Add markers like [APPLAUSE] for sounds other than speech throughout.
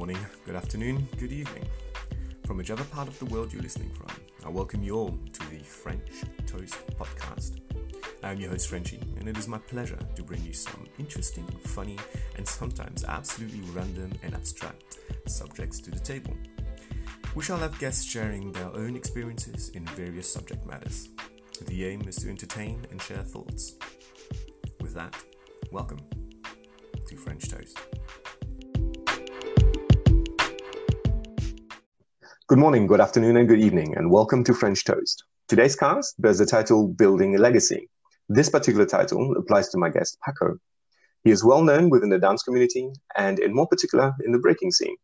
morning, good afternoon, good evening. From whichever part of the world you're listening from, I welcome you all to the French Toast Podcast. I'm your host, Frenchie, and it is my pleasure to bring you some interesting, funny, and sometimes absolutely random and abstract subjects to the table. We shall have guests sharing their own experiences in various subject matters. The aim is to entertain and share thoughts. With that, welcome to French Toast. Good morning, good afternoon, and good evening, and welcome to French Toast. Today's cast bears the title Building a Legacy. This particular title applies to my guest, Paco. He is well known within the dance community and, in more particular, in the breaking scene.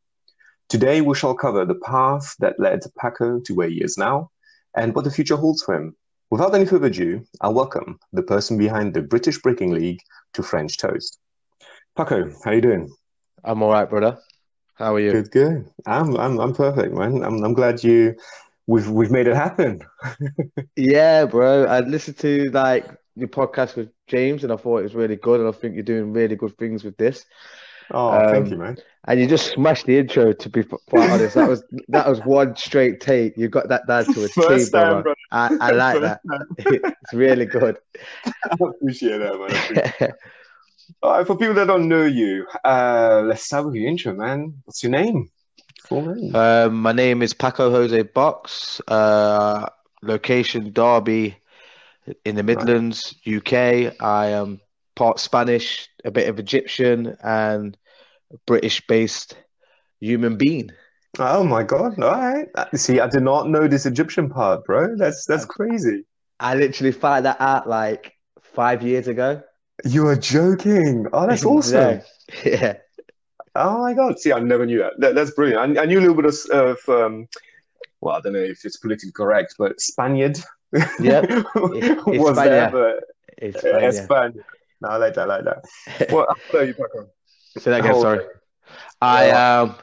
Today, we shall cover the path that led Paco to where he is now and what the future holds for him. Without any further ado, I'll welcome the person behind the British Breaking League to French Toast. Paco, how are you doing? I'm all right, brother. How are you? Good, good. I'm, I'm, I'm perfect, man. I'm, I'm glad you, we've, we've made it happen. [LAUGHS] yeah, bro. I listened to like your podcast with James, and I thought it was really good, and I think you're doing really good things with this. Oh, um, thank you, man. And you just smashed the intro. To be quite [LAUGHS] honest, that was that was one straight take. You got that down to a First T, time, brother. I, I like First that. [LAUGHS] it's really good. I appreciate that, man. Appreciate All right, for people that don't know you, uh, let's start with your intro, man. What's your name? Full name. Uh, my name is Paco Jose Box. Uh, location Derby in the Midlands, right. UK. I am part Spanish, a bit of Egyptian, and British-based human being. Oh my god! All right. See, I did not know this Egyptian part, bro. That's that's crazy. I literally found that out like five years ago. You are joking. Oh, that's [LAUGHS] awesome. [LAUGHS] yeah. Oh my god. See, I never knew that. that that's brilliant. I, I, knew a little bit of, of um, well, I don't know if it's politically correct, but Spaniard. Yeah. [LAUGHS] was there, but España. No, I like that. I like that. Well, how you, Paco? Say that again. Sorry. I um,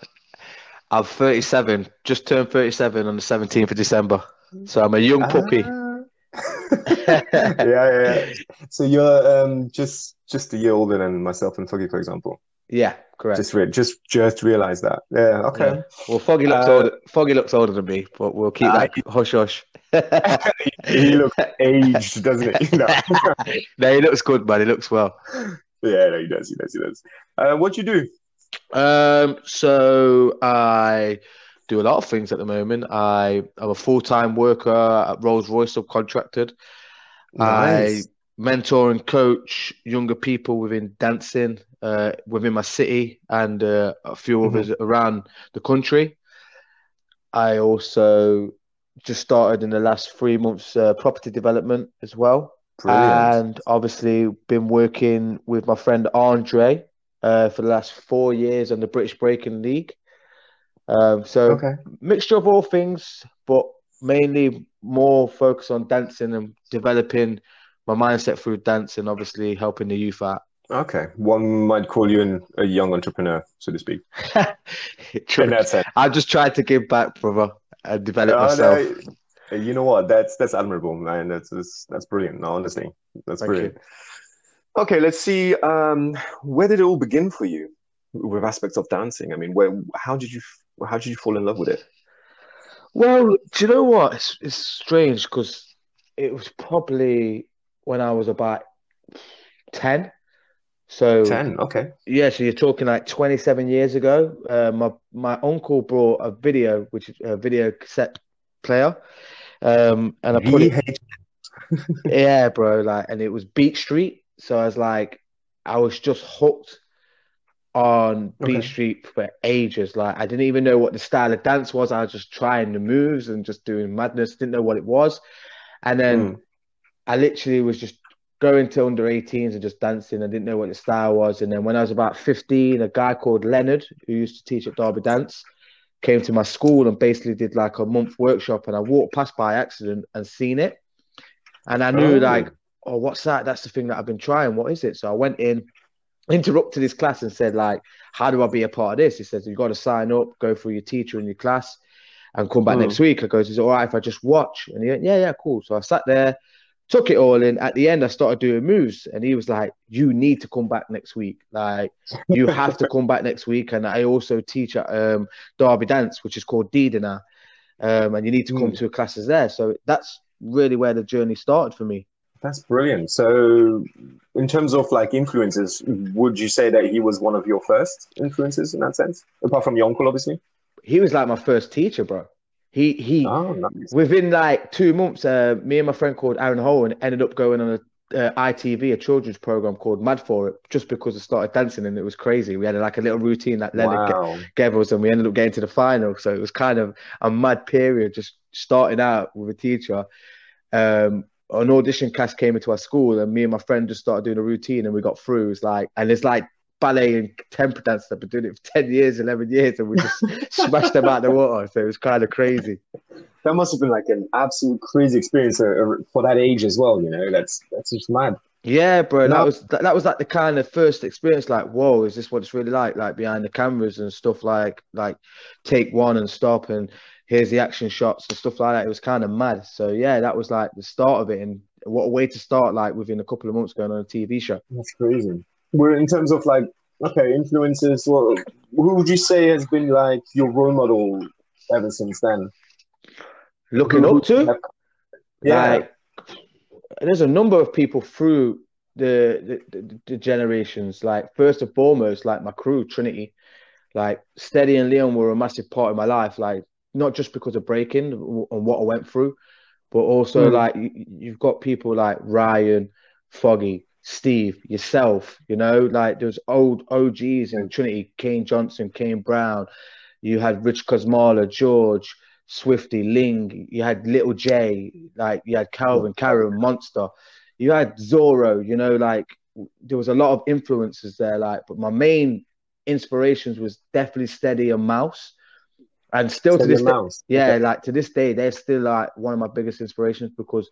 I'm 37. Just turned 37 on the 17th of December. So I'm a young puppy. Ah [LAUGHS] yeah, yeah. So you're um, just just a year older than myself and Foggy, for example. Yeah, correct. Just re- just just realize that. Yeah, okay. Yeah. Well, Foggy looks uh, older. Foggy looks older than me, but we'll keep that uh, [LAUGHS] hush hush. he looks aged, doesn't he? No. [LAUGHS] no, he looks good, man. He looks well. Yeah, no, he does. He does. He does. Uh, what you do? Um, so I do a lot of things at the moment. I am a full time worker at Rolls Royce subcontracted. Nice. I mentor and coach younger people within dancing uh, within my city and uh, a few mm-hmm. others around the country. I also just started in the last three months uh, property development as well. Brilliant. And obviously been working with my friend Andre uh, for the last four years on the British Breaking League. Um, so okay. mixture of all things, but mainly more focus on dancing and developing my mindset through dancing, obviously helping the youth out. Okay, one might call you an, a young entrepreneur, so to speak. [LAUGHS] In that sense, I've just tried to give back, brother, and develop myself. No, you know what? That's that's admirable, man. That's that's, that's brilliant. No, honestly, that's Thank brilliant. You. Okay, let's see. Um, where did it all begin for you with aspects of dancing? I mean, where? How did you how did you fall in love with it? Well, do you know what? It's, it's strange because it was probably when I was about 10. So 10, okay. Yeah, so you're talking like 27 years ago. Uh, my my uncle brought a video, which is a video cassette player. Um, and I put it. [LAUGHS] yeah, bro. Like, and it was Beat Street. So I was like, I was just hooked on okay. Beat Street for ages. Like I didn't even know what the style of dance was. I was just trying the moves and just doing madness. Didn't know what it was. And then mm. I literally was just going to under 18s and just dancing. I didn't know what the style was. And then when I was about 15, a guy called Leonard, who used to teach at Derby Dance, came to my school and basically did like a month workshop. And I walked past by accident and seen it. And I knew oh. like, oh, what's that? That's the thing that I've been trying. What is it? So I went in interrupted his class and said, like, how do I be a part of this? He says, you've got to sign up, go through your teacher in your class and come back mm. next week. I goes, is it all right if I just watch? And he went, yeah, yeah, cool. So I sat there, took it all in. At the end, I started doing moves, and he was like, "You need to come back next week. Like, you have to come back next week." And I also teach at um, Derby Dance, which is called Didina, um, and you need to come mm. to classes there. So that's really where the journey started for me. That's brilliant. So, in terms of like influences, would you say that he was one of your first influences in that sense, apart from your uncle, obviously? He was like my first teacher, bro. He he. Oh, nice. Within like two months, uh, me and my friend called Aaron Hohen ended up going on a uh, ITV, a children's program called Mad for It, just because I started dancing and it was crazy. We had like a little routine that Leonard wow. gave us, and we ended up getting to the final. So it was kind of a mad period, just starting out with a teacher. Um, an audition cast came into our school, and me and my friend just started doing a routine, and we got through. It's like, and it's like ballet and temper dance that have been doing it for 10 years, 11 years, and we just [LAUGHS] smashed them out the water. So it was kind of crazy. That must have been like an absolute crazy experience uh, for that age as well, you know? That's that's just mad. Yeah, bro. That was that, that was like the kind of first experience. Like, whoa, is this what it's really like? Like behind the cameras and stuff. Like, like take one and stop, and here's the action shots and stuff like that. It was kind of mad. So yeah, that was like the start of it, and what a way to start! Like within a couple of months going on a TV show. That's crazy we're in terms of like okay influences. Well, who would you say has been like your role model ever since then? Looking up to, yeah. Like, there's a number of people through the, the, the generations. Like first and foremost, like my crew, Trinity, like Steady and Leon were a massive part of my life. Like not just because of breaking and what I went through, but also mm. like you, have got people like Ryan, Foggy, Steve, yourself, you know, like there's old OGs in Trinity, Kane Johnson, Kane Brown. You had Rich Kosmala, George, Swifty, Ling. You had Little J, like you had Calvin, Karen, Monster. You had Zorro, you know, like there was a lot of influences there. Like, but my main inspirations was definitely Steady and Mouse. And still to this day, yeah, okay. like to this day, they're still like one of my biggest inspirations because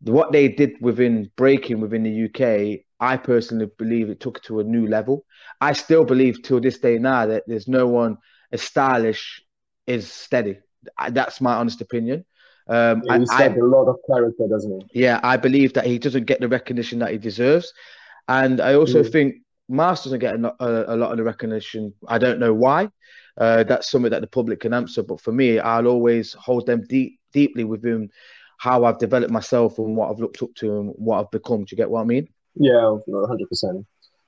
what they did within breaking within the UK, I personally believe it took it to a new level. I still believe till this day now that there's no one as stylish as Steady. That's my honest opinion. Um, yeah, I, a lot of character, doesn't he? Yeah, I believe that he doesn't get the recognition that he deserves, and I also mm. think Mars doesn't get a, a, a, lot of the recognition. I don't know why. Uh, that's something that the public can answer, but for me, I'll always hold them deep, deeply within how I've developed myself and what I've looked up to and what I've become. Do you get what I mean? Yeah, hundred percent.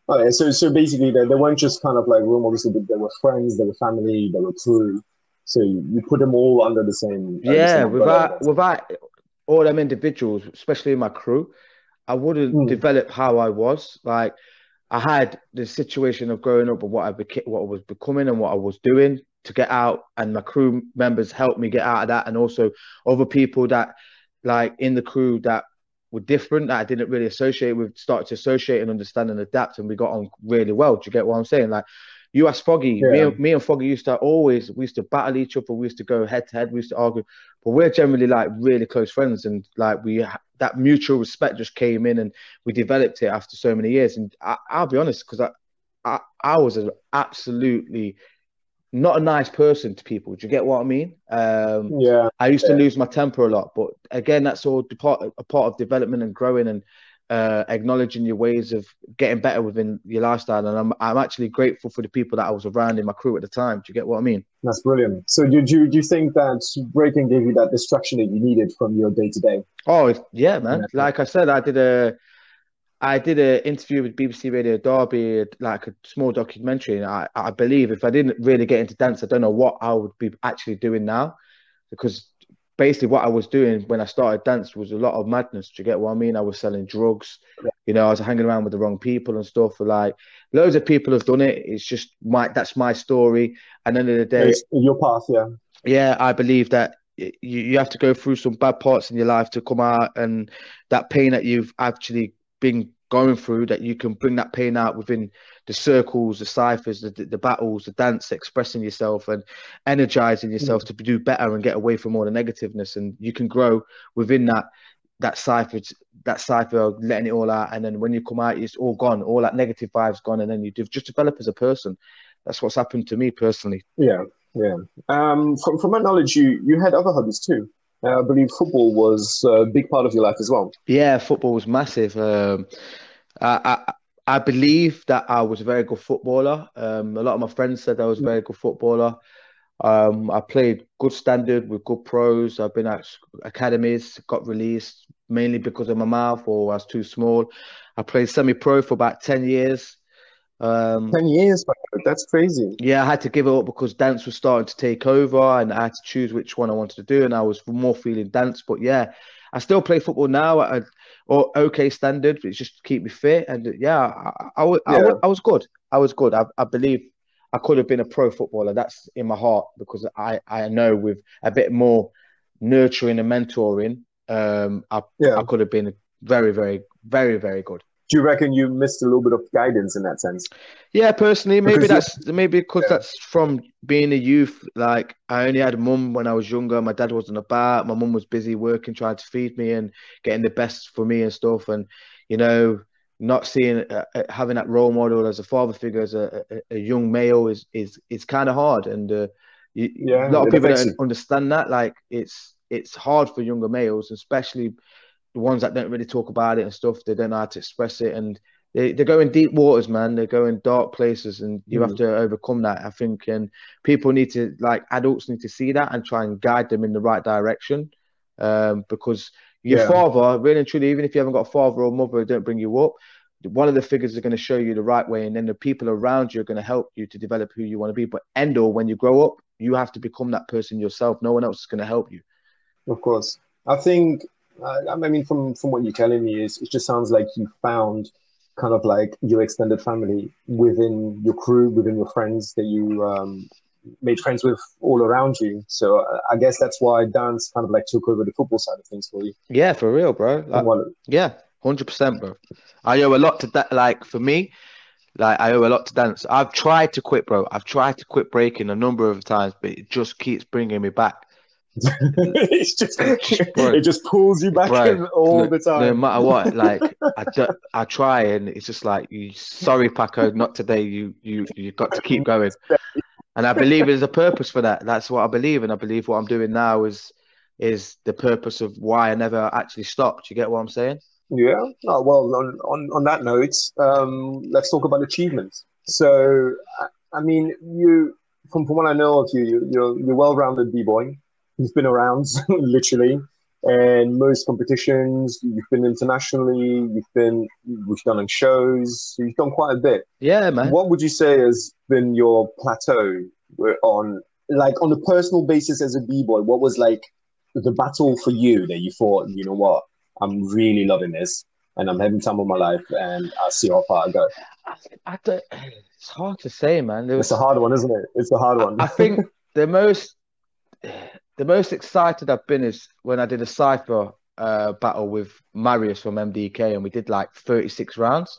Okay, so so basically, they, they weren't just kind of like room. Obviously, they were friends, they were family, they were crew. So you put them all under the same. Yeah, same without without all them individuals, especially in my crew, I wouldn't mm. develop how I was. Like I had the situation of growing up and what I beca- what I was becoming and what I was doing to get out, and my crew members helped me get out of that, and also other people that like in the crew that were different that I didn't really associate with started to associate and understand and adapt and we got on really well. Do you get what I'm saying? Like you ask Foggy, yeah. me, and, me and Foggy used to always we used to battle each other, we used to go head to head, we used to argue, but we're generally like really close friends and like we that mutual respect just came in and we developed it after so many years. And I, will be honest, because I, I I was absolutely not a nice person to people. Do you get what I mean? Um, yeah. I used yeah. to lose my temper a lot, but again, that's all part a part of development and growing and uh, acknowledging your ways of getting better within your lifestyle. And I'm I'm actually grateful for the people that I was around in my crew at the time. Do you get what I mean? That's brilliant. So, do you do you think that breaking gave you that distraction that you needed from your day to day? Oh yeah, man. Like I said, I did a I did an interview with BBC Radio Derby, like a small documentary, and I, I believe if I didn't really get into dance, I don't know what I would be actually doing now, because basically what I was doing when I started dance was a lot of madness. Do you get what I mean? I was selling drugs, you know, I was hanging around with the wrong people and stuff. Like loads of people have done it. It's just my that's my story. And end of the day, it's your path, yeah. Yeah, I believe that you, you have to go through some bad parts in your life to come out and that pain that you've actually been going through that you can bring that pain out within the circles, the ciphers, the, the, battles, the dance, expressing yourself and energizing yourself mm. to do better and get away from all the negativeness. And you can grow within that that cipher, that cipher, letting it all out. And then when you come out, it's all gone. All that negative vibes gone, and then you just develop as a person. That's what's happened to me personally. Yeah, yeah. Um, from from my knowledge, you you had other hobbies too. I believe football was a big part of your life as well. Yeah, football was massive. Um, I, I, I believe that I was a very good footballer. Um, a lot of my friends said I was a very good footballer. Um, I played good standard with good pros. I've been at academies, got released mainly because of my mouth or I was too small. I played semi-pro for about ten years. Um, ten years, that's crazy. Yeah, I had to give it up because dance was starting to take over, and I had to choose which one I wanted to do, and I was more feeling dance. But yeah, I still play football now at a, or okay standard. It's just to keep me fit, and yeah, I, I, I, yeah. I was good. I was good. I, I believe I could have been a pro footballer. That's in my heart because I, I know with a bit more nurturing and mentoring, um, I, yeah. I could have been very, very, very, very good. Do you reckon you missed a little bit of guidance in that sense? Yeah, personally, maybe because that's maybe because yeah. that's from being a youth. Like I only had a mum when I was younger. My dad wasn't about. My mum was busy working, trying to feed me and getting the best for me and stuff. And you know, not seeing uh, uh, having that role model as a father figure as a, a, a young male is is it's kind of hard and uh, you, yeah, a lot of people don't understand that like it's it's hard for younger males especially the ones that don't really talk about it and stuff they don't know how to express it and they, they go in deep waters man they go in dark places and you mm. have to overcome that i think and people need to like adults need to see that and try and guide them in the right direction um, because your yeah. father, really and truly, even if you haven't got a father or mother who don't bring you up, one of the figures are going to show you the right way, and then the people around you are going to help you to develop who you want to be. But end all, when you grow up, you have to become that person yourself. No one else is going to help you. Of course, I think. I mean, from from what you're telling me, is it just sounds like you found kind of like your extended family within your crew, within your friends that you um, made friends with all around you. So uh, I guess that's why dance kind of like took over the football side of things for you. Yeah, for real, bro. Like, yeah, hundred percent, bro. I owe a lot to that. Like for me, like I owe a lot to dance. I've tried to quit, bro. I've tried to quit breaking a number of times, but it just keeps bringing me back. [LAUGHS] it's just it just pulls you back in all no, the time. No matter what, [LAUGHS] like I, do, I try, and it's just like, you, sorry, Paco, not today. You you you got to keep going. And I believe there's a purpose for that. That's what I believe, and I believe what I'm doing now is is the purpose of why I never actually stopped. You get what I'm saying? Yeah. Oh, well, on, on on that note, um, let's talk about achievements. So, I mean, you from, from what I know of you, you're you're well-rounded b-boy. You've been around [LAUGHS] literally and most competitions. You've been internationally. You've been we've done on shows. You've done quite a bit. Yeah, man. What would you say has been your plateau on like on a personal basis as a b boy? What was like the battle for you that you thought, you know what, I'm really loving this and I'm having time of my life and I'll see how far I go. I, I it's hard to say, man. Was, it's a hard one, isn't it? It's a hard one. I, I think [LAUGHS] the most the most excited I've been is when I did a cipher uh, battle with Marius from MDK, and we did like 36 rounds.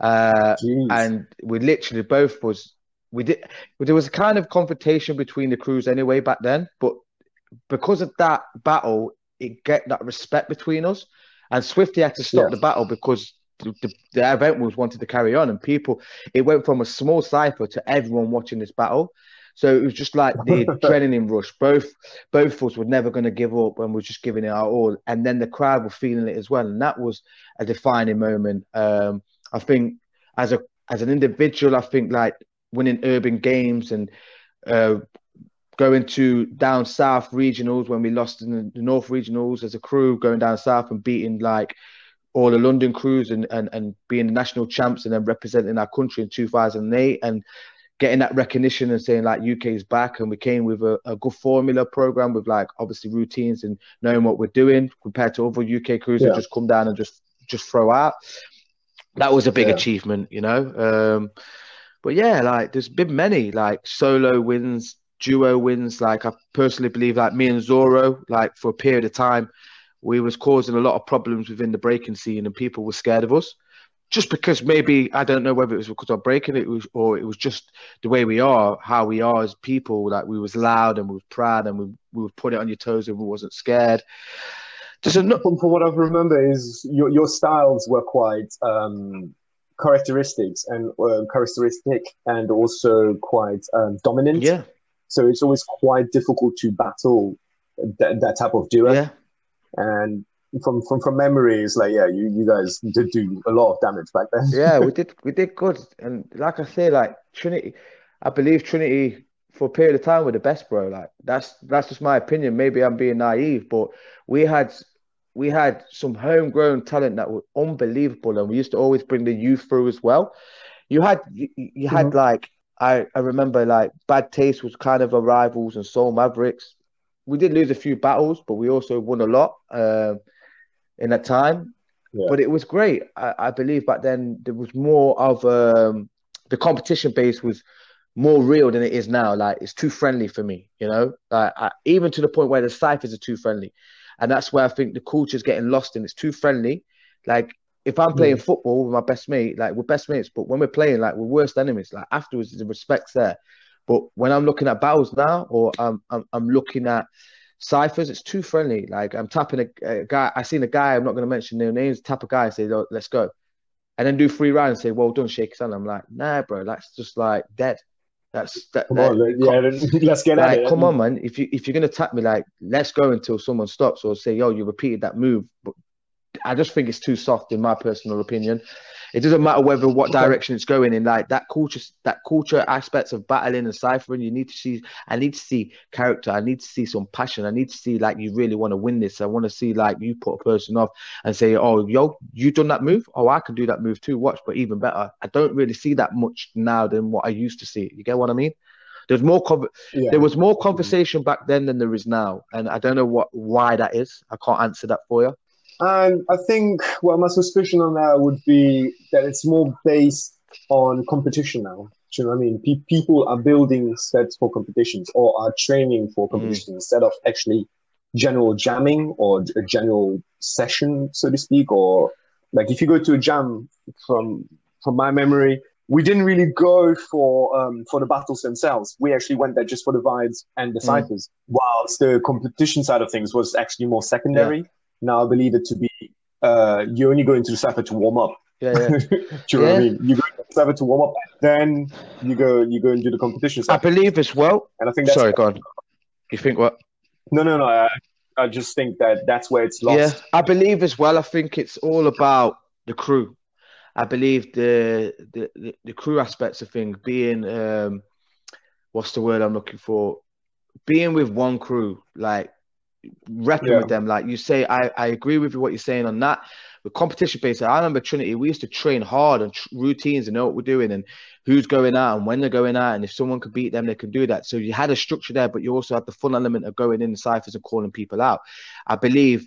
Uh, and we literally both was we did there was a kind of confrontation between the crews anyway back then, but because of that battle, it get that respect between us. And Swifty had to stop the battle because the, the, the, event was wanted to carry on, and people it went from a small cipher to everyone watching this battle. So it was just like the [LAUGHS] adrenaline rush. Both both of us were never going to give up and we're just giving it our all. And then the crowd were feeling it as well. And that was a defining moment. Um, I think as a as an individual, I think like winning urban games and uh, going to down south regionals when we lost in the, the north regionals as a crew, going down south and beating like all the London crews and, and, and being national champs and then representing our country in 2008 and getting that recognition and saying like UK is back and we came with a, a, good formula program with like obviously routines and knowing what we're doing compared to other UK crews yeah. just come down and just just throw out. That was a big yeah. achievement, you know. Um, but yeah, like there's been many like solo wins, duo wins. Like I personally believe like me and Zoro, like for a period of time, we was causing a lot of problems within the breaking scene and people were scared of us just because maybe I don't know whether it was because of breaking it was, or it was just the way we are, how we are as people. Like we was loud and we was proud and we we would put it on your toes and we wasn't scared. Just a, from, from what I remember is your your styles were quite um, characteristics and uh, characteristic and also quite um, dominant. Yeah. So it's always quite difficult to battle that, that type of duo. Yeah. And from from from memory, it's like yeah, you you guys did do a lot of damage back then. yeah, we [LAUGHS] did we did good, and like I say, like Trinity, I believe Trinity for a period of time were the best, bro. Like that's that's just my opinion. Maybe I'm being naive, but we had we had some homegrown talent that were unbelievable, and we used to always bring the youth through as well. You had you, you had mm-hmm. like I I remember like Bad Taste was kind of a rivals and Soul Mavericks. We did lose a few battles, but we also won a lot uh, in that time. Yeah. But it was great. I, I, believe back then there was more of um, the competition base was more real than it is now. Like it's too friendly for me, you know. Like I, even to the point where the ciphers are too friendly, and that's where I think the culture is getting lost and it's too friendly. Like if I'm playing mm. football with my best mate, like we're best mates, but when we're playing, like we're worst enemies. Like afterwards, the respect's there. But when I'm looking at battles now, or I'm I'm, I'm looking at ciphers, it's too friendly. Like I'm tapping a, a guy. I seen a guy. I'm not going to mention their names. Tap a guy. Say, let's go, and then do three rounds. And say, well done, shake his hand. I'm like, nah, bro. That's just like dead. That's that. Come on, that, yeah, [LAUGHS] let's get like, it. Come on, man. If you if you're gonna tap me, like, let's go until someone stops or say, yo, you repeated that move. But I just think it's too soft, in my personal opinion. It doesn't matter whether what direction it's going in. Like that culture, that culture aspects of battling and ciphering. You need to see. I need to see character. I need to see some passion. I need to see like you really want to win this. I want to see like you put a person off and say, "Oh, yo, you done that move? Oh, I can do that move too. Watch." But even better, I don't really see that much now than what I used to see. You get what I mean? There's more con- yeah. there was more mm-hmm. conversation back then than there is now, and I don't know what why that is. I can't answer that for you. And I think well, my suspicion on that would be that it's more based on competition now. Do you know what I mean? Pe- people are building sets for competitions or are training for mm. competitions mm. instead of actually general jamming or a general session, so to speak. Or like if you go to a jam from from my memory, we didn't really go for um, for the battles themselves. We actually went there just for the vibes and the mm. ciphers, whilst the competition side of things was actually more secondary. Yeah. Now I believe it to be uh, you only go into the cipher to warm up. Yeah, yeah. [LAUGHS] do you yeah. know what I mean? You go into the cipher to warm up, then you go you go and do the competition. I believe as well. And I think sorry, go on. You think what? No, no, no. I, I just think that that's where it's lost. Yeah, I believe as well. I think it's all about the crew. I believe the the, the, the crew aspects of things being um, what's the word I'm looking for? Being with one crew, like repping yeah. with them. Like you say, I, I agree with you what you're saying on that. With competition based, I remember Trinity, we used to train hard on tr- routines and know what we're doing and who's going out and when they're going out. And if someone could beat them, they can do that. So you had a structure there, but you also had the fun element of going in the ciphers and calling people out. I believe.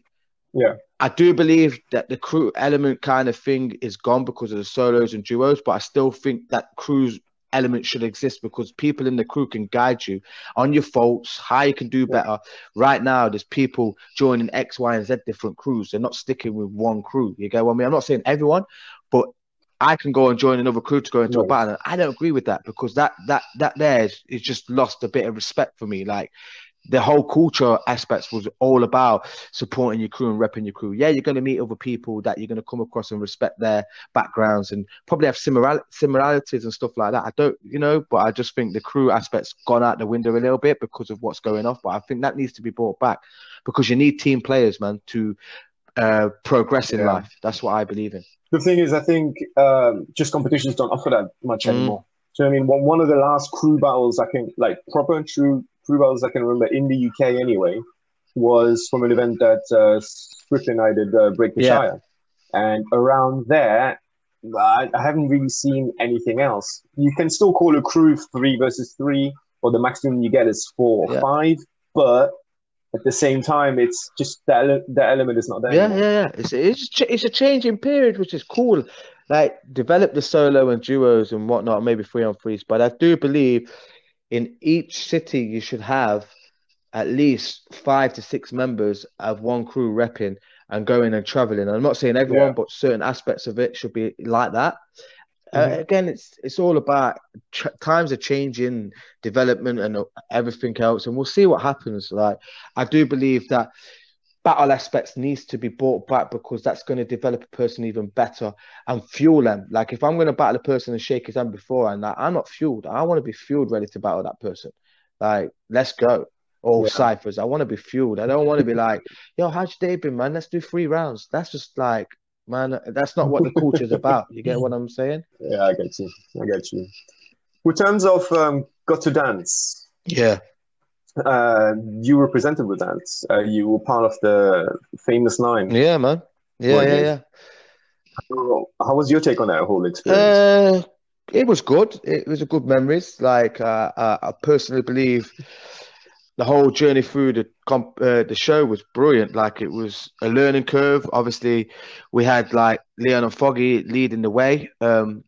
Yeah. I do believe that the crew element kind of thing is gone because of the solos and duos, but I still think that crews element should exist because people in the crew can guide you on your faults, how you can do better. Right now, there's people joining X, Y, and Z different crews. They're not sticking with one crew. You get what I mean? I'm not saying everyone, but I can go and join another crew to go into a battle. I don't agree with that because that that that there is, is just lost a bit of respect for me. Like the whole culture aspects was all about supporting your crew and repping your crew. Yeah, you're going to meet other people that you're going to come across and respect their backgrounds and probably have similar similarities and stuff like that. I don't, you know, but I just think the crew aspect's gone out the window a little bit because of what's going off. But I think that needs to be brought back because you need team players, man, to uh, progress in yeah. life. That's what I believe in. The thing is, I think um, just competitions don't offer that much mm. anymore. So I mean, one, one of the last crew battles I can like proper and true crew battles I can remember in the UK anyway was from an event that uh, Swift and I did uh, Break the yeah. Shire, and around there. I, I haven't really seen anything else. You can still call a crew three versus three, or the maximum you get is four or yeah. five, but at the same time, it's just that that element is not there. Yeah, anymore. yeah, yeah. It's it's it's a changing period, which is cool like develop the solo and duos and whatnot, maybe three on threes. But I do believe in each city you should have at least five to six members of one crew repping and going and traveling. I'm not saying everyone, yeah. but certain aspects of it should be like that. Uh, mm-hmm. Uh, again, it's it's all about tr- times are changing, development, and everything else, and we'll see what happens. Like I do believe that battle aspects needs to be brought back because that's going to develop a person even better and fuel them. Like if I'm going to battle a person and shake his hand before, and like, I'm not fueled, I want to be fueled ready to battle that person. Like let's go. or yeah. ciphers. I want to be fueled. I don't want to be like, [LAUGHS] yo, how's your day been, man? Let's do three rounds. That's just like, man, that's not what the [LAUGHS] culture is about. You get what I'm saying? Yeah, I get you. I get you. In terms of um, Got to Dance, yeah, uh, you were presented with that. Uh, you were part of the famous nine. Yeah, man. Yeah, yeah, yeah. How, how, was your take on that whole experience? Uh, it was good. It was a good memories. Like uh, uh I personally believe the whole journey through the comp, uh, the show was brilliant. Like it was a learning curve. Obviously, we had like Leon and Foggy leading the way. Um,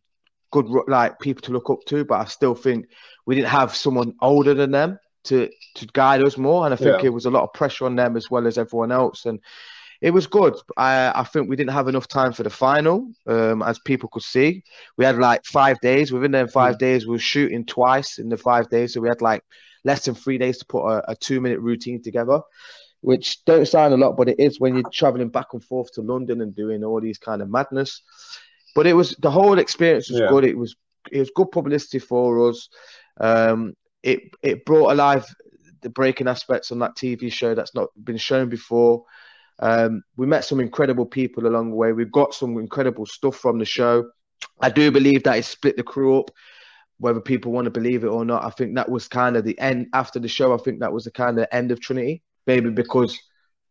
good like people to look up to, but I still think we didn't have someone older than them to to guide us more, and I think yeah. it was a lot of pressure on them as well as everyone else, and it was good. I I think we didn't have enough time for the final, um, as people could see. We had like five days. Within them five mm. days, we were shooting twice in the five days, so we had like less than three days to put a, a two minute routine together. Which don't sound a lot, but it is when you're traveling back and forth to London and doing all these kind of madness. But it was the whole experience was yeah. good. It was it was good publicity for us. Um, it it brought alive the breaking aspects on that TV show that's not been shown before. Um, we met some incredible people along the way. We've got some incredible stuff from the show. I do believe that it split the crew up, whether people want to believe it or not. I think that was kind of the end after the show. I think that was the kind of end of Trinity, maybe because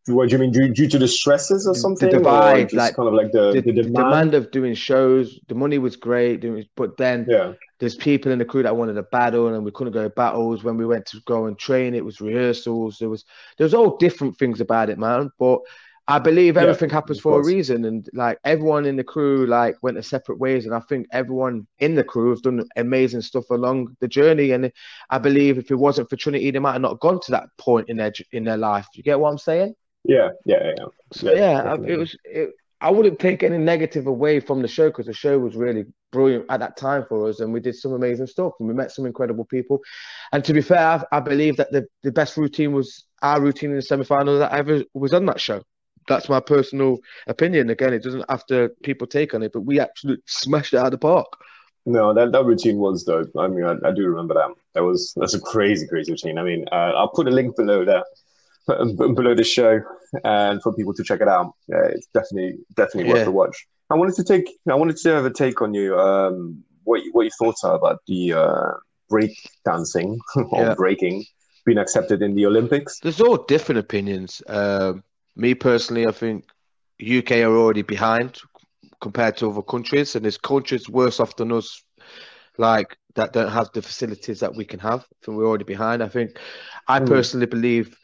what do you mean due, due to the stresses or something? The divide, like kind of like the, the, the demand? demand? of doing shows. The money was great, but then yeah. There's people in the crew that wanted a battle, and we couldn't go to battles. When we went to go and train, it was rehearsals. There was there was all different things about it, man. But I believe everything yeah, happens for a reason, and like everyone in the crew like went their separate ways, and I think everyone in the crew has done amazing stuff along the journey. And I believe if it wasn't for Trinity, they might have not gone to that point in their in their life. You get what I'm saying? Yeah, yeah, yeah. So yeah, yeah it was. It, I wouldn't take any negative away from the show because the show was really brilliant at that time for us, and we did some amazing stuff, and we met some incredible people. And to be fair, I, I believe that the, the best routine was our routine in the semi final that ever was on that show. That's my personal opinion. Again, it doesn't have to people take on it, but we absolutely smashed it out of the park. No, that, that routine was dope. I mean, I, I do remember that. That was that's a crazy, crazy routine. I mean, uh, I'll put a link below that [LAUGHS] below the show and for people to check it out. Uh, it's definitely definitely worth yeah. a watch. I wanted to take I wanted to have a take on you. Um, what what your thoughts are about the uh, break dancing [LAUGHS] or yeah. breaking being accepted in the Olympics? There's all different opinions. Um, me personally, I think UK are already behind compared to other countries, and there's countries worse off than us, like that don't have the facilities that we can have. I think we're already behind. I think I mm. personally believe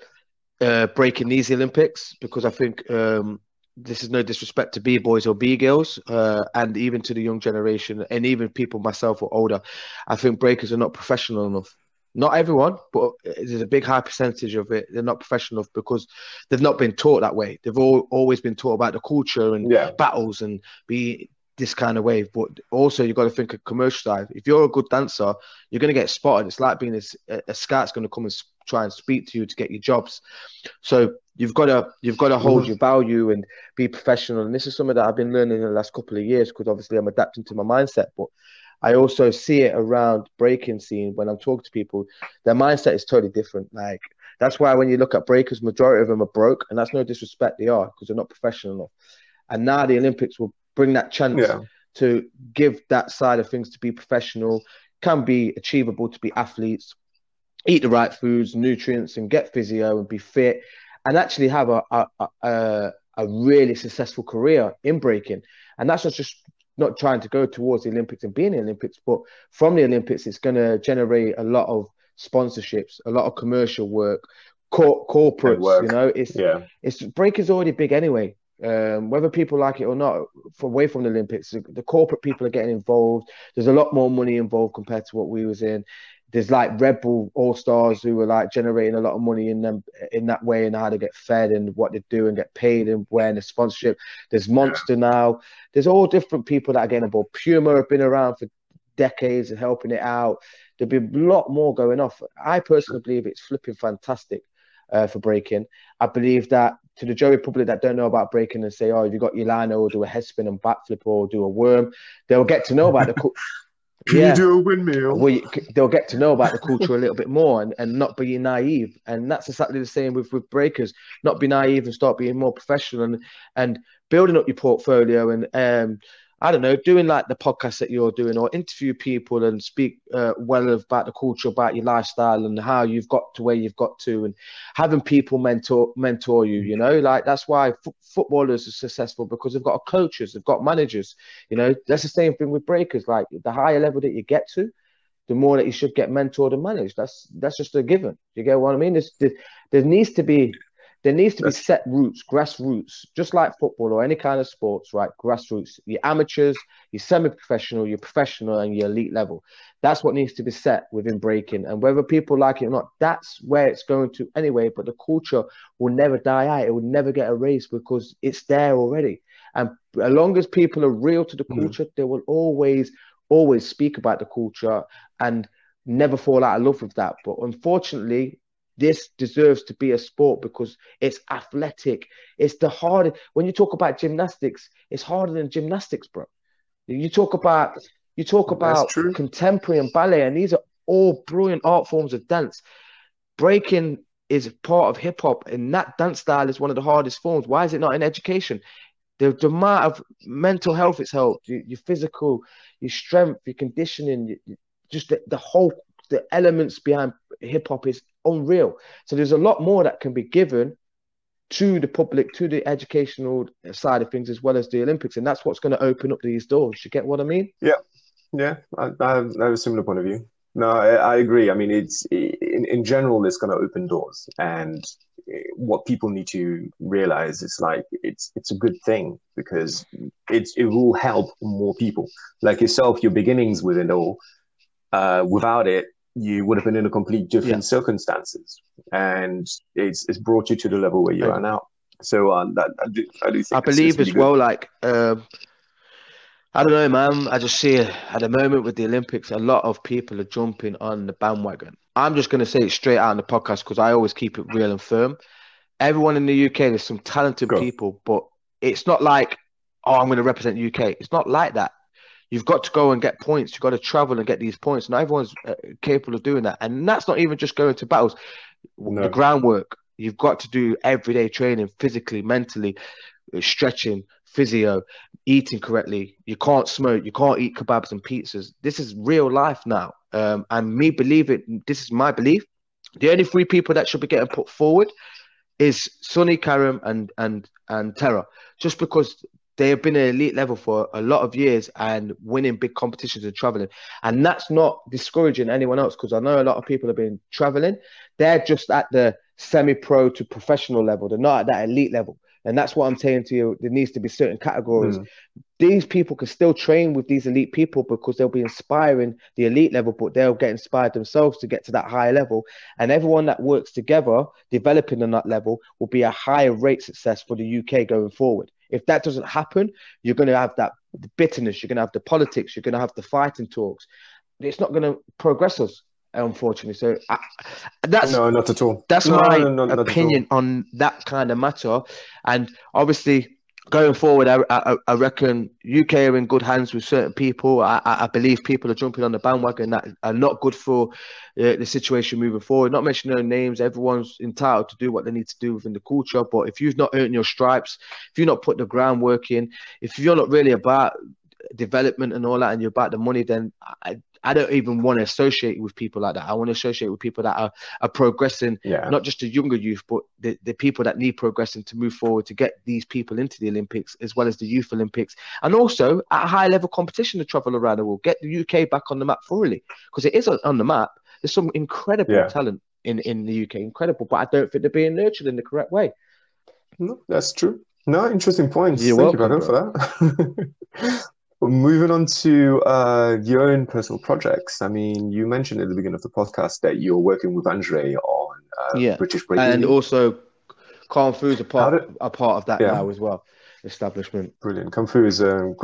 uh, breaking these Olympics because I think um, this is no disrespect to B boys or B girls, uh, and even to the young generation, and even people myself or older. I think breakers are not professional enough. Not everyone, but there's a big high percentage of it. They're not professional enough because they've not been taught that way. They've all, always been taught about the culture and yeah. battles and be this kind of way. But also, you've got to think of commercial side. If you're a good dancer, you're going to get spotted. It's like being a, a scout's going to come and try and speak to you to get your jobs. So you've got to you've got to hold mm-hmm. your value and be professional. And this is something that I've been learning in the last couple of years because obviously I'm adapting to my mindset. But I also see it around breaking scene when I'm talking to people. Their mindset is totally different. Like that's why when you look at breakers, majority of them are broke, and that's no disrespect. They are because they're not professional enough. And now the Olympics will bring that chance yeah. to give that side of things to be professional. Can be achievable to be athletes, eat the right foods, nutrients, and get physio and be fit, and actually have a a, a, a really successful career in breaking. And that's not just not trying to go towards the Olympics and be in the Olympics, but from the Olympics, it's going to generate a lot of sponsorships, a lot of commercial work, cor- corporates. Work. You know, it's yeah, it's breaking's already big anyway. Um, whether people like it or not, away from the Olympics, the, the, corporate people are getting involved. There's a lot more money involved compared to what we was in there's like Red Bull All Stars who were like generating a lot of money in them in that way and how to get fed and what they do and get paid and wearing the sponsorship. There's Monster now. There's all different people that are getting involved. Puma have been around for decades and helping it out. There'll be a lot more going off. I personally believe it's flipping fantastic uh, for breaking. I believe that to the Joey public that don't know about breaking and say, oh, you got your line or do a headspin and backflip or do a worm, they'll get to know about the [LAUGHS] Can yeah. you do a windmill? Well, you, they'll get to know about the culture a little bit more and, and not be naive. And that's exactly the same with, with breakers. Not be naive and start being more professional and and building up your portfolio and um I don't know, doing like the podcast that you're doing or interview people and speak uh, well about the culture, about your lifestyle and how you've got to where you've got to and having people mentor mentor you, you know, like that's why f- footballers are successful because they've got coaches, they've got managers, you know, that's the same thing with breakers. Like the higher level that you get to, the more that you should get mentored and managed. That's that's just a given. You get what I mean? There's, there, there needs to be there needs to be set roots, grassroots, just like football or any kind of sports, right? Grassroots. Your amateurs, your semi-professional, your professional, and your elite level. That's what needs to be set within breaking. And whether people like it or not, that's where it's going to anyway. But the culture will never die out. It will never get erased because it's there already. And as long as people are real to the mm. culture, mm. they will always, always speak about the culture and never fall out of love with that. But unfortunately, this deserves to be a sport because it's athletic. It's the hardest. When you talk about gymnastics, it's harder than gymnastics, bro. You talk about you talk about contemporary and ballet, and these are all brilliant art forms of dance. Breaking is part of hip hop, and that dance style is one of the hardest forms. Why is it not in education? The, the amount of mental health it's helped, your, your physical, your strength, your conditioning, just the, the whole the elements behind hip hop is unreal. So there's a lot more that can be given to the public, to the educational side of things, as well as the Olympics, and that's what's going to open up these doors. You get what I mean? Yeah, yeah, I, I, have, I have a similar point of view. No, I, I agree. I mean, it's in, in general, it's going to open doors, and what people need to realize is like it's it's a good thing because it's it will help more people like yourself. Your beginnings with it all. Uh, without it, you would have been in a complete different yeah. circumstances, and it's it's brought you to the level where you are now. So um, that I do, I, do I believe as well, like um, I don't know, man. I just see at the moment with the Olympics, a lot of people are jumping on the bandwagon. I'm just going to say it straight out in the podcast because I always keep it real and firm. Everyone in the UK, there's some talented Go. people, but it's not like, oh, I'm going to represent the UK. It's not like that. You've got to go and get points. You've got to travel and get these points. Not everyone's uh, capable of doing that. And that's not even just going to battles. No. The groundwork. You've got to do everyday training, physically, mentally, uh, stretching, physio, eating correctly. You can't smoke. You can't eat kebabs and pizzas. This is real life now. Um, and me believe it. This is my belief. The only three people that should be getting put forward is Sunni Karam and and and Terra, just because they have been at elite level for a lot of years and winning big competitions and traveling. And that's not discouraging anyone else because I know a lot of people have been traveling. They're just at the semi pro to professional level, they're not at that elite level. And that's what I'm saying to you. There needs to be certain categories. Mm. These people can still train with these elite people because they'll be inspiring the elite level, but they'll get inspired themselves to get to that higher level. And everyone that works together, developing on that level, will be a higher rate success for the UK going forward. If that doesn't happen, you're going to have that bitterness, you're going to have the politics, you're going to have the fighting talks. It's not going to progress us, unfortunately. So I, that's no, not at all. That's no, my no, no, opinion on that kind of matter. And obviously, going forward, I, I, I, reckon UK are in good hands with certain people. I, I believe people are jumping on the bandwagon that are not good for uh, the situation moving forward. Not mentioning no names, everyone's entitled to do what they need to do within the culture. But if you've not earned your stripes, if you're not put the groundwork in, if you're not really about development and all that, and you're about the money, then I, I don't even want to associate with people like that. I want to associate with people that are, are progressing, yeah. not just the younger youth, but the, the people that need progressing to move forward to get these people into the Olympics as well as the Youth Olympics. And also at a high level competition to travel around the world, get the UK back on the map thoroughly because it is on the map. There's some incredible yeah. talent in, in the UK, incredible, but I don't think they're being nurtured in the correct way. No, that's true. No, interesting points. You're Thank welcome, you, for that. [LAUGHS] Moving on to uh, your own personal projects. I mean, you mentioned at the beginning of the podcast that you're working with Andre on uh, yeah. British Breaking, and also Kung Fu is a part did, a part of that yeah. now as well. Establishment. Brilliant. Kung Fu is um,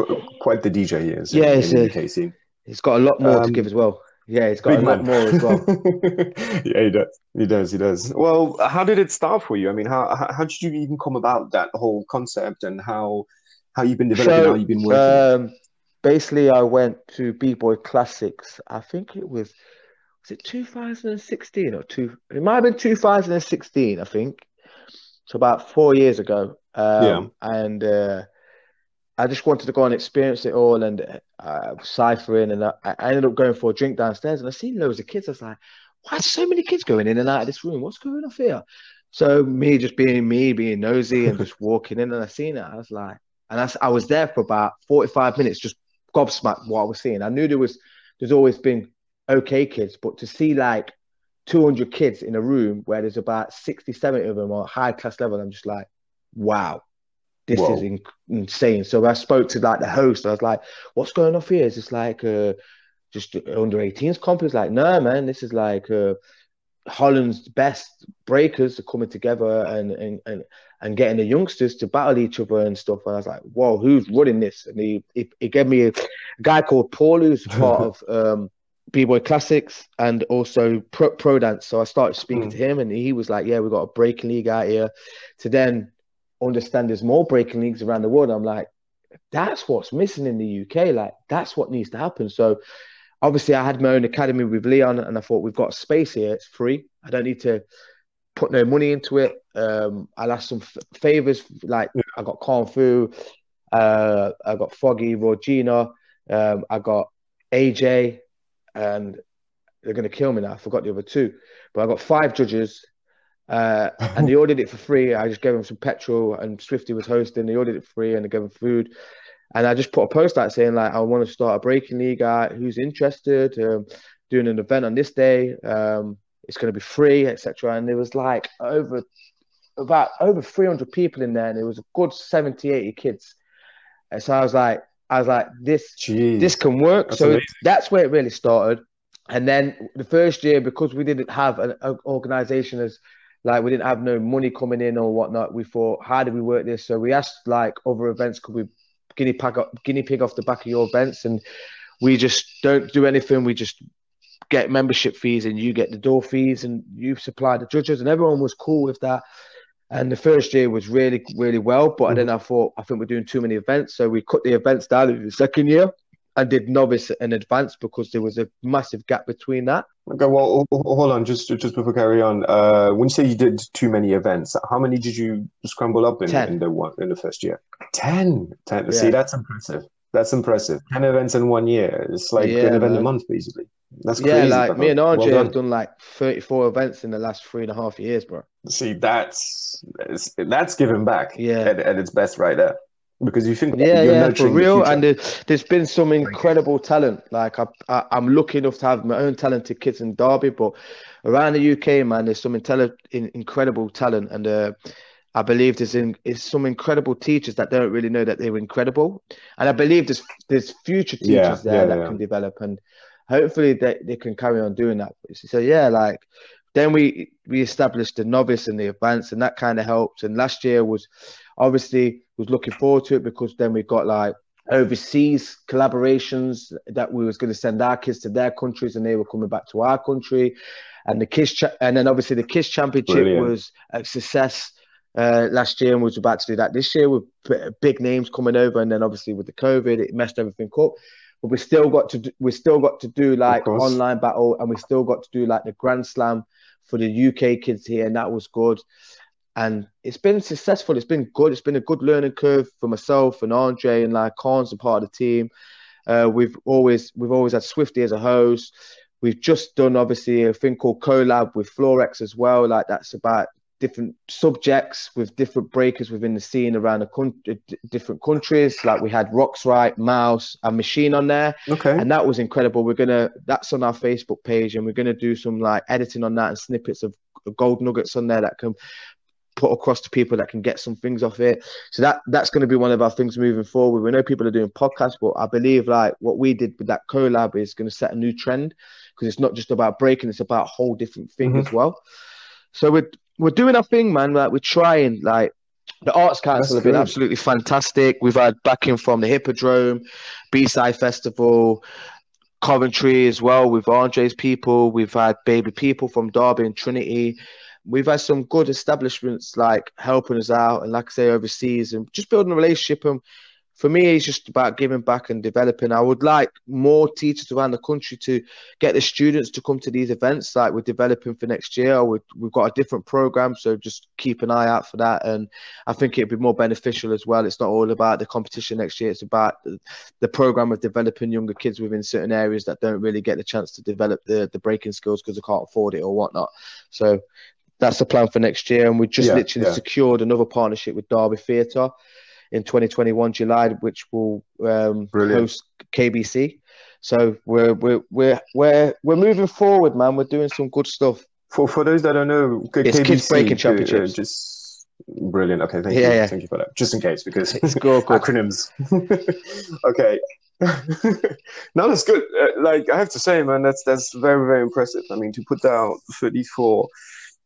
quite the DJ he is. Yeah, in, in the UK scene. He's got a lot more um, to give as well. Yeah, he's got a lot more as well. [LAUGHS] yeah, he does. He does. He does. Well, how did it start for you? I mean, how how did you even come about that whole concept and how how you've been developing, so, how you've been working? Um, basically I went to B Boy Classics. I think it was was it 2016 or two? It might have been 2016. I think so. About four years ago. Um, yeah. And uh, I just wanted to go and experience it all and uh, ciphering, and I, I, ended up going for a drink downstairs, and I seen loads of kids. I was like, "Why are so many kids going in and out of this room? What's going on here?" So me just being me, being nosy, and just walking in, and I seen it. I was like, and I, I was there for about forty-five minutes, just gobsmacked what I was seeing. I knew there was, there's always been okay kids, but to see like 200 kids in a room where there's about 60, 70 of them on high class level, I'm just like, wow, this Whoa. is in- insane. So I spoke to like the host. I was like, what's going on here? Is this like uh, just under 18s comp? He's like, no, man, this is like uh, Holland's best breakers are coming together and, and, and, and getting the youngsters to battle each other and stuff. And I was like, whoa, who's running this? And he, he, he gave me a, a, guy called Paul, who's [LAUGHS] part of um, B Boy Classics and also Pro, Pro Dance. So I started speaking mm. to him and he was like, yeah, we've got a breaking league out here. To then understand there's more breaking leagues around the world. I'm like, that's what's missing in the UK. Like, that's what needs to happen. So, obviously, I had my own academy with Leon, and I thought we've got space here. It's free. I don't need to put no money into it. Um, I'll ask some f- favors. Like, yeah. I got Kung Fu, uh, I got Foggy, Regina, um, I got AJ, and they're going to kill me now. I forgot the other two. But I got five judges uh, and they [LAUGHS] ordered it for free. I just gave them some petrol, and Swifty was hosting. They ordered it free, and they gave them food. And I just put a post out saying like, I want to start a breaking league. Guy who's interested? Um, doing an event on this day. Um, it's going to be free, etc. And there was like over about over 300 people in there, and it was a good 70, 80 kids. And so I was like, I was like, this, Jeez. this can work. That's so amazing. that's where it really started. And then the first year, because we didn't have an organization as like we didn't have no money coming in or whatnot. We thought, how do we work this? So we asked like other events, could we guinea pig guinea pig off the back of your events? And we just don't do anything. We just get membership fees and you get the door fees and you supply the judges and everyone was cool with that. And the first year was really, really well. But mm-hmm. then I thought, I think we're doing too many events. So we cut the events down in the second year and did novice and advanced because there was a massive gap between that. Okay, well, hold on, just just before carry on. Uh, when you say you did too many events, how many did you scramble up in, in the one in the first year? Ten. Ten. Yeah. See, that's impressive. That's impressive. Ten events in one year. It's like yeah, an event a month, basically. That's crazy. Yeah, like me and RJ well have done like thirty-four events in the last three and a half years, bro. See, that's that's giving back. Yeah, at, at its best, right there because you think yeah yeah for real and there, has been some incredible talent like I, I am lucky enough to have my own talented kids in derby but around the uk man there's some intelli- incredible talent and uh, I believe there's in, is some incredible teachers that don't really know that they're incredible, and I believe there's there's future teachers yeah, there yeah, that yeah. can develop, and hopefully they, they can carry on doing that. So yeah, like then we we established the novice and the advanced, and that kind of helped. And last year was obviously was looking forward to it because then we got like overseas collaborations that we was going to send our kids to their countries and they were coming back to our country and the kiss cha- and then obviously the kiss championship Brilliant. was a success uh, last year and was about to do that this year with big names coming over and then obviously with the covid it messed everything up but we still got to do, we still got to do like online battle and we still got to do like the grand slam for the uk kids here and that was good and it's been successful. It's been good. It's been a good learning curve for myself and Andre and like Khan's a part of the team. Uh, we've always we've always had Swifty as a host. We've just done obviously a thing called collab with Florex as well. Like that's about different subjects with different breakers within the scene around the country, different countries. Like we had Roxrite, Mouse, and Machine on there. Okay. And that was incredible. We're gonna that's on our Facebook page, and we're gonna do some like editing on that and snippets of gold nuggets on there that can put across to people that can get some things off it. So that that's going to be one of our things moving forward. We know people are doing podcasts, but I believe like what we did with that collab is going to set a new trend because it's not just about breaking; it's about a whole different thing mm-hmm. as well. So we're we're doing our thing, man. Like we're trying. Like the Arts Council that's have been absolutely fantastic. We've had backing from the Hippodrome, B Side Festival. Coventry as well with Andre's people. We've had baby people from Derby and Trinity we've had some good establishments like helping us out and like I say overseas and just building a relationship and for me, it's just about giving back and developing. I would like more teachers around the country to get the students to come to these events. Like we're developing for next year, we have got a different program, so just keep an eye out for that. And I think it'd be more beneficial as well. It's not all about the competition next year; it's about the, the program of developing younger kids within certain areas that don't really get the chance to develop the the breaking skills because they can't afford it or whatnot. So that's the plan for next year. And we just yeah, literally yeah. secured another partnership with Derby Theatre in 2021 July, which will um, host KBC. So we're we're we're we're we're moving forward, man. We're doing some good stuff. For for those that don't know, it's KBC, Kids Breaking uh, Championships. Uh, just brilliant. Okay, thank yeah, you, yeah. thank you for that. Just in case, because it's good, good. acronyms. [LAUGHS] okay. [LAUGHS] no, that's good. Uh, like I have to say, man, that's that's very very impressive. I mean, to put out 34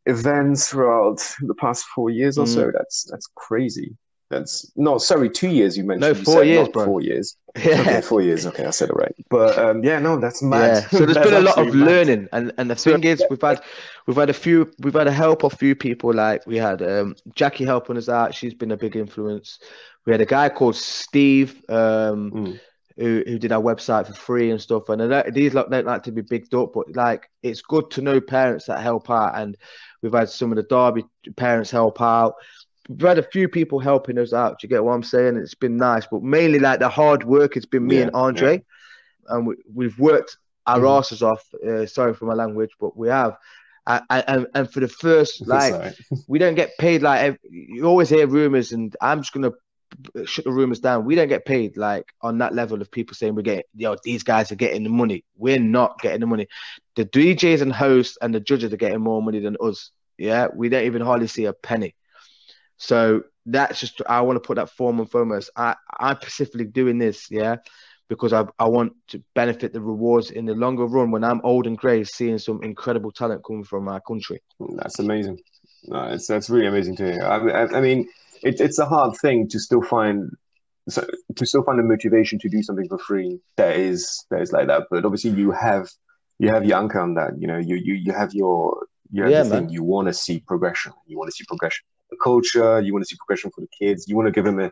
events throughout the past four years or mm. so, that's that's crazy. That's no, sorry, two years you mentioned. No, four you years, bro. Four years. [LAUGHS] Yeah. Okay, four years. Okay, I said it right. But um, yeah, no, that's mad. Yeah. [LAUGHS] So there's been a lot of mad. learning, and and the thing is, we've had we've had a few we've had a help of few people. Like we had um, Jackie helping us out. She's been a big influence. We had a guy called Steve. Um, mm. Who, who did our website for free and stuff. And these like, don't like to be bigged up, but like it's good to know parents that help out. And we've had some of the Derby parents help out we've had a few people helping us out. Do you get what I'm saying? It's been nice, but mainly like the hard work has been me yeah, and Andre, yeah. and we, have worked our mm. asses off. Uh, sorry for my language, but we have. And, and, and for the first, like, [LAUGHS] we don't get paid. Like, you always hear rumors, and I'm just gonna shut the rumors down. We don't get paid like on that level of people saying we're getting, yo, these guys are getting the money. We're not getting the money. The DJs and hosts and the judges are getting more money than us. Yeah, we don't even hardly see a penny. So that's just I want to put that form and foremost. I I'm specifically doing this, yeah, because I I want to benefit the rewards in the longer run when I'm old and grey, seeing some incredible talent coming from our country. That's amazing. No, it's that's really amazing to hear. I, I mean, it's it's a hard thing to still find. So, to still find a motivation to do something for free that is that is like that, but obviously you have you have your anchor on that. You know, you you you have your you have yeah, the thing. You want to see progression. You want to see progression the culture. You want to see progression for the kids. You want to give them a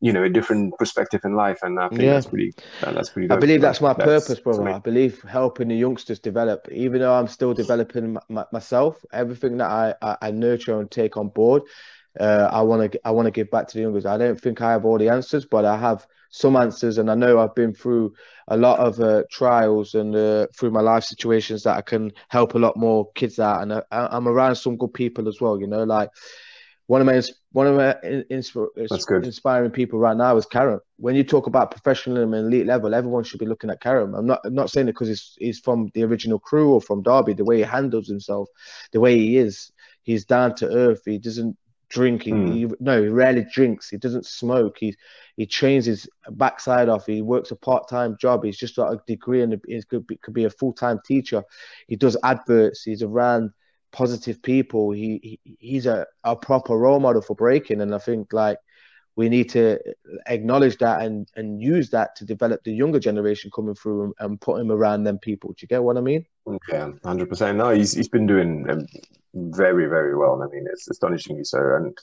you know a different perspective in life and i think yeah. that's pretty that's pretty dope. i believe that's my that's, purpose brother i believe helping the youngsters develop even though i'm still developing myself everything that I, I, I nurture and take on board uh, i want to i want to give back to the youngsters i don't think i have all the answers but i have some answers and i know i've been through a lot of uh, trials and uh, through my life situations that i can help a lot more kids out and uh, I, i'm around some good people as well you know like one of my one of my insp- inspiring people right now is Karam. When you talk about professionalism and elite level, everyone should be looking at Karam. I'm not I'm not saying it because he's he's from the original crew or from Derby. The way he handles himself, the way he is, he's down to earth. He doesn't drink. He, mm. he, no, he rarely drinks. He doesn't smoke. He he trains his backside off. He works a part time job. He's just got a degree and he could be, could be a full time teacher. He does adverts. He's around positive people. He, he he's a, a proper role model for breaking, and I think like we need to acknowledge that and and use that to develop the younger generation coming through and, and put him around them people. Do you get what I mean? Yeah, hundred percent. No, he's he's been doing um, very very well. I mean, it's astonishingly so, and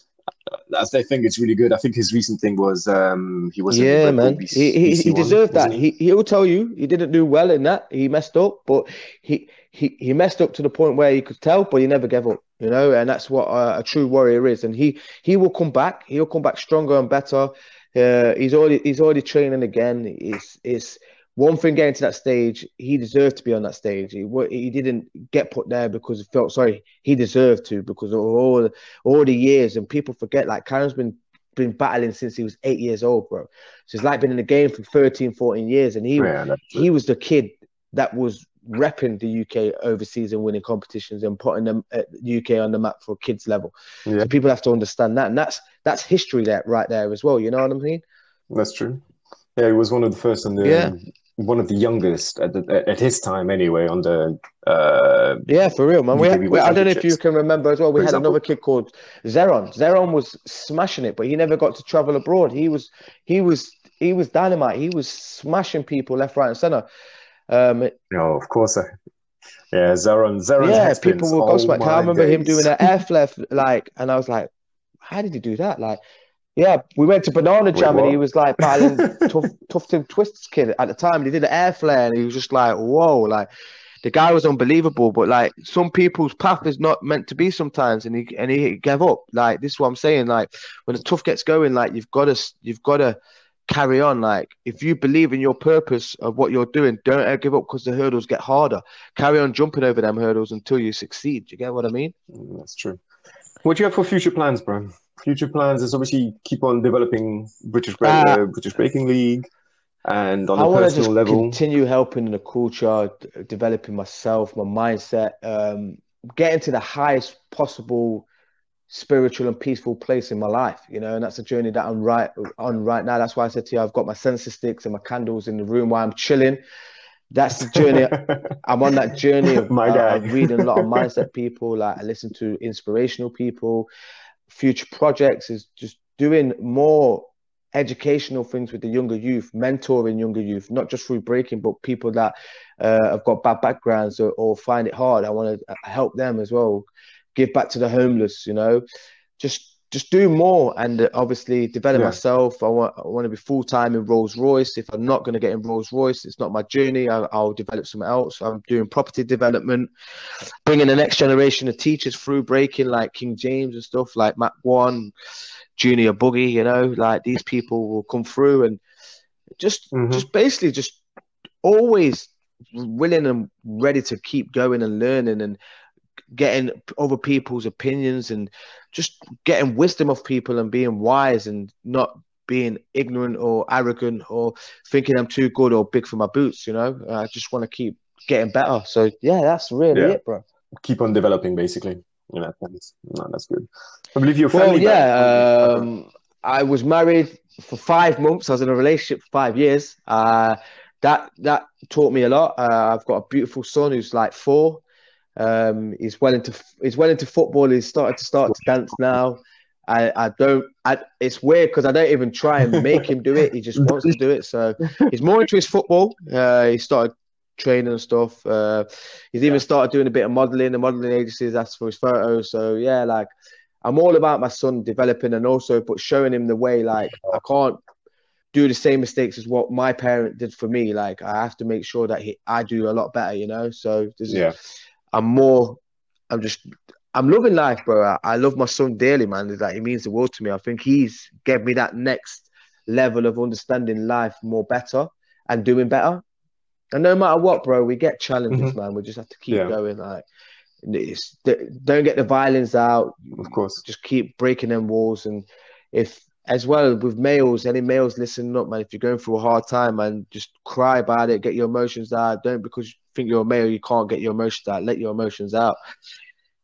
I think it's really good. I think his recent thing was um, he was yeah, man. BC, he he, he deserved that. He? he he'll tell you he didn't do well in that. He messed up, but he he he messed up to the point where he could tell, but he never gave up. You know, and that's what a, a true warrior is. And he he will come back. He'll come back stronger and better. Uh, he's already he's already training again. It's it's one thing getting to that stage, he deserved to be on that stage. He he didn't get put there because he felt sorry. He deserved to because of all all the years and people forget like Karam's been been battling since he was eight years old, bro. So it's like been in the game for 13, 14 years, and he yeah, he was the kid that was repping the UK overseas and winning competitions and putting them at the UK on the map for kids level. Yeah. So people have to understand that, and that's that's history there right there as well. You know what I mean? That's true. Yeah, he was one of the first in the yeah um, one of the youngest at, the, at his time anyway on the uh, yeah for real man. We, had, we I don't know if you can remember as well we had example. another kid called Zeron. Zeron was smashing it but he never got to travel abroad. He was he was he was dynamite. He was smashing people left right and center. Um no of course I, yeah Zeron Zeron yeah people will oh go smack I remember days. him doing an [LAUGHS] F left? Like and I was like how did he do that? Like Yeah, we went to Banana Jam Wait, and he was like battling [LAUGHS] tough, Tufton Twist's kid at the time. He did an air flare and he was just like, whoa, like the guy was unbelievable. But like some people's path is not meant to be sometimes, and he and he gave up. Like this is what I'm saying. Like when the tough gets going, like you've got to you've got to carry on. Like if you believe in your purpose of what you're doing, don't ever give up because the hurdles get harder. Carry on jumping over them hurdles until you succeed. Do you get what I mean? Mm, that's true. What do you have for future plans, bro? Future plans is obviously keep on developing British uh, British Breaking League, and on I a personal just level, continue helping in the culture, developing myself, my mindset, um, getting to the highest possible spiritual and peaceful place in my life. You know, and that's a journey that I'm right on right now. That's why I said to you, I've got my censer sticks and my candles in the room while I'm chilling. That's the journey. [LAUGHS] I'm on that journey of, my uh, reading a lot of [LAUGHS] mindset people. Like I listen to inspirational people future projects is just doing more educational things with the younger youth, mentoring younger youth, not just through breaking, but people that uh, have got bad backgrounds or, or find it hard. I want to help them as well, give back to the homeless. You know, just just do more and obviously develop yeah. myself. I want I want to be full time in Rolls Royce. If I'm not going to get in Rolls Royce, it's not my journey. I, will develop something else. I'm doing property development, bringing the next generation of teachers through breaking like King James and stuff like Matt One, Junior Boogie. You know, like these people will come through and just mm-hmm. just basically just always willing and ready to keep going and learning and getting other people's opinions and just getting wisdom of people and being wise and not being ignorant or arrogant or thinking I'm too good or big for my boots. You know, I just want to keep getting better. So yeah, that's really yeah. it, bro. Keep on developing, basically. You know, that's, no, that's good. I believe you're. Well, yeah. Um, I was married for five months. I was in a relationship for five years. Uh, that that taught me a lot. Uh, I've got a beautiful son who's like four. Um, he's well into he's well into football. He's started to start to dance now. I, I don't. I, it's weird because I don't even try and make him do it. He just wants to do it. So he's more into his football. Uh, he started training and stuff. Uh, he's even started doing a bit of modeling. The modeling agencies asked for his photos. So yeah, like I'm all about my son developing and also but showing him the way. Like I can't do the same mistakes as what my parent did for me. Like I have to make sure that he, I do a lot better. You know. So yeah. I'm more. I'm just. I'm loving life, bro. I, I love my son dearly, man. Like he means the world to me. I think he's gave me that next level of understanding life more better and doing better. And no matter what, bro, we get challenges, mm-hmm. man. We just have to keep yeah. going. Like, don't get the violence out. Of course, just keep breaking them walls. And if, as well with males, any males listening up, man, if you're going through a hard time, man, just cry about it. Get your emotions out. Don't because you think you're a male, you can't get your emotions out. Let your emotions out,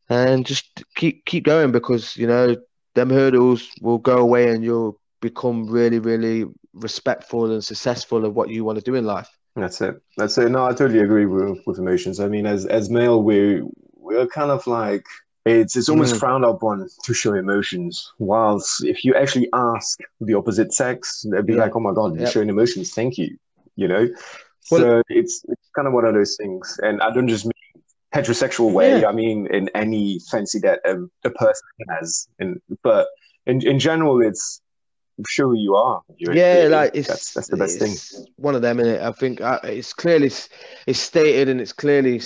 and just keep keep going because you know them hurdles will go away, and you'll become really, really respectful and successful of what you want to do in life. That's it. That's it. No, I totally agree with, with emotions. I mean, as as male, we we're kind of like it's it's almost mm. frowned upon to show emotions. Whilst if you actually ask the opposite sex, they'd be yeah. like, "Oh my god, you're yep. showing emotions. Thank you." You know. Well, so it's it's kind of one of those things, and I don't just mean heterosexual way. Yeah. I mean in any fancy that a, a person has, and but in in general, it's sure you are. You're, yeah, like it's that's, that's the best thing. One of them, in it. I think uh, it's clearly it's stated and it's clearly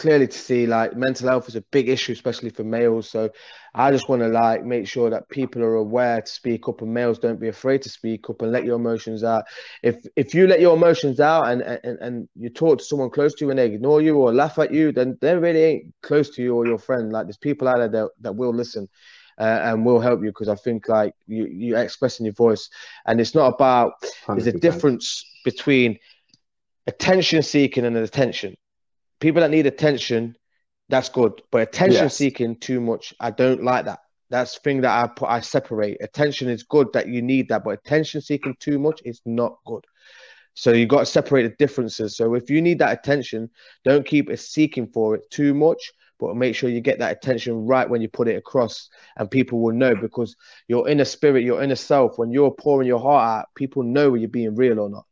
clearly to see like mental health is a big issue, especially for males. So I just want to like make sure that people are aware to speak up, and males don't be afraid to speak up and let your emotions out. If if you let your emotions out and and, and you talk to someone close to you and they ignore you or laugh at you, then they really ain't close to you or your friend. Like there's people out there that, that will listen. Uh, and will help you because I think like you you expressing your voice, and it's not about 100%. there's a difference between attention seeking and attention people that need attention, that's good. But attention yes. seeking too much, I don't like that. That's the thing that I put. I separate. Attention is good that you need that, but attention seeking too much is not good. So you got to separate the differences. So if you need that attention, don't keep seeking for it too much, but make sure you get that attention right when you put it across, and people will know because your inner spirit, your inner self, when you're pouring your heart out, people know when you're being real or not.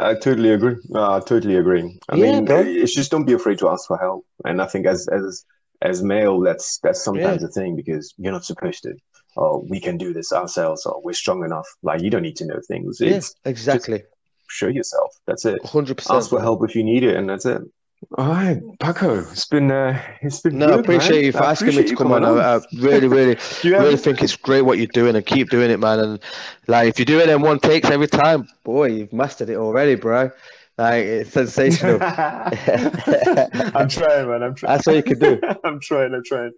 I totally agree. Uh, I totally agree. I yeah, mean, bro. it's just don't be afraid to ask for help. And I think as as as male, that's that's sometimes yeah. a thing because you're not supposed to. oh, we can do this ourselves, or we're strong enough. Like you don't need to know things. Yes, yeah, exactly. Show yourself. That's it. Hundred percent. Ask for help if you need it, and that's it. All right, Paco, it's been uh, it's been. No, good, I appreciate man. you for I asking me to come on. coming I, I really, really, [LAUGHS] really think it's great what you're doing and keep doing it, man. And like, if you do it in one takes every time, boy, you've mastered it already, bro. Like, it's sensational. [LAUGHS] I'm trying, man. I'm trying. That's all you can do. [LAUGHS] I'm trying. I'm trying.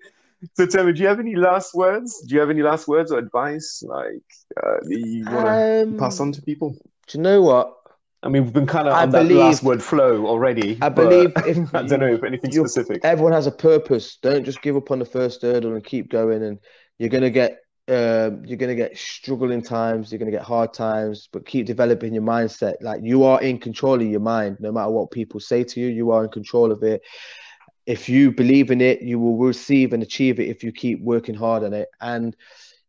So, tell me, do you have any last words? Do you have any last words or advice, like uh, you want to Um, pass on to people? Do you know what? I mean, we've been kind of I on that believe- last word flow already. I believe if [LAUGHS] I don't know if anything specific. Everyone has a purpose. Don't just give up on the first hurdle and keep going. And you're gonna get um, you're gonna get struggling times. You're gonna get hard times, but keep developing your mindset. Like you are in control of your mind. No matter what people say to you, you are in control of it. If you believe in it, you will receive and achieve it if you keep working hard on it. And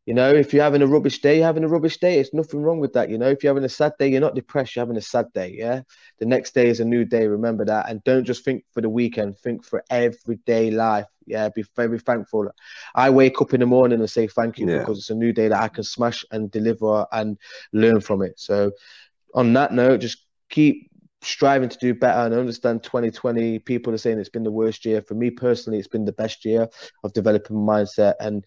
you know, if you're having a rubbish day, you're having a rubbish day. It's nothing wrong with that. You know, if you're having a sad day, you're not depressed. You're having a sad day. Yeah. The next day is a new day. Remember that. And don't just think for the weekend, think for everyday life. Yeah. Be very thankful. I wake up in the morning and say thank you Yeah. because it's a new day that I can smash and deliver and learn from it. So, on that note, just keep striving to do better and I understand 2020 people are saying it's been the worst year for me personally it's been the best year of developing mindset and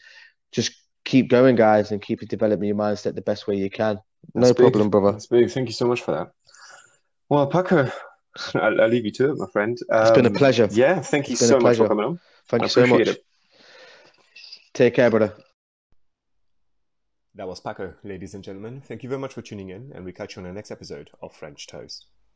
just keep going guys and keep developing your mindset the best way you can no That's big. problem brother That's big. Thank you so much for that. Well, Paco, I'll, I'll leave you to it, my friend. It's been a Um, pleasure. Yeah, thank you so much for coming on. thank I you so much it. take care brother That was Paco, ladies and gentlemen. Thank you very much for tuning in, and we catch you on the next episode of French Toast.